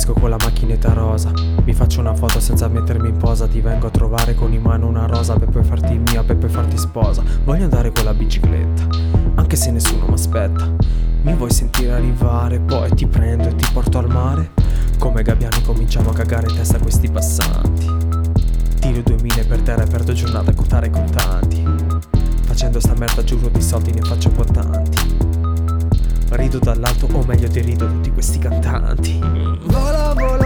esco con la macchinetta rosa. Mi faccio una foto senza mettermi in posa. Ti vengo a trovare con in mano una rosa. Per poi farti mia, per poi farti sposa. Voglio andare con la bicicletta Anche se nessuno mi aspetta Mi vuoi sentire arrivare? Poi ti prendo e ti porto al mare. Come gabbiani cominciamo a cagare in testa a questi passanti. Tiro due mine per terra e perdo giornata a contare contanti Facendo sta merda giuro di soldi ne faccio un po' tanti Rido dall'alto o meglio derido tutti questi cantanti. Volo, volo,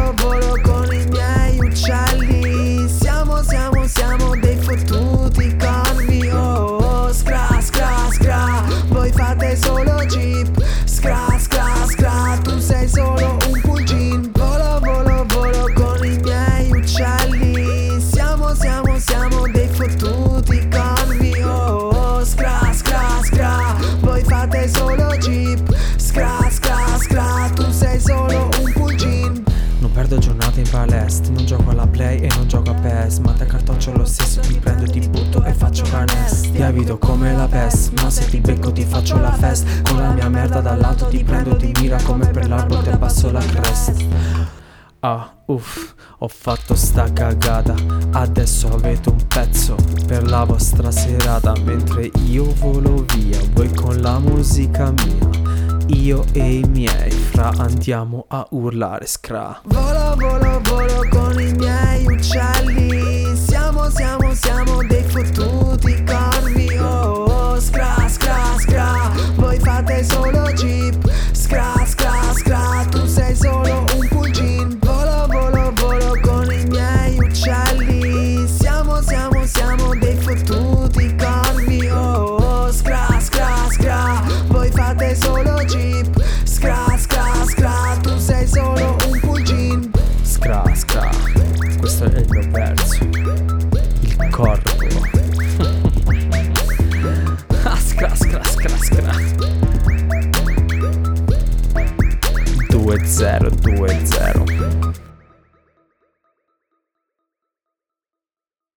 palestra Non gioco alla play e non gioco a PES Ma te cartoccio lo stesso Ti prendo, ti butto e faccio canest Ti evito come la pest Ma se ti becco ti faccio la fest. Con la mia merda dall'alto ti prendo Ti mira come per l'albo ti abbasso la crest. Ah, uff, ho fatto sta cagata. Adesso avete un pezzo per la vostra serata. Mentre io volo via Voi con la musica mia. Io e i miei fra andiamo a urlare scra. Volo, volo, volo 2-0 2-0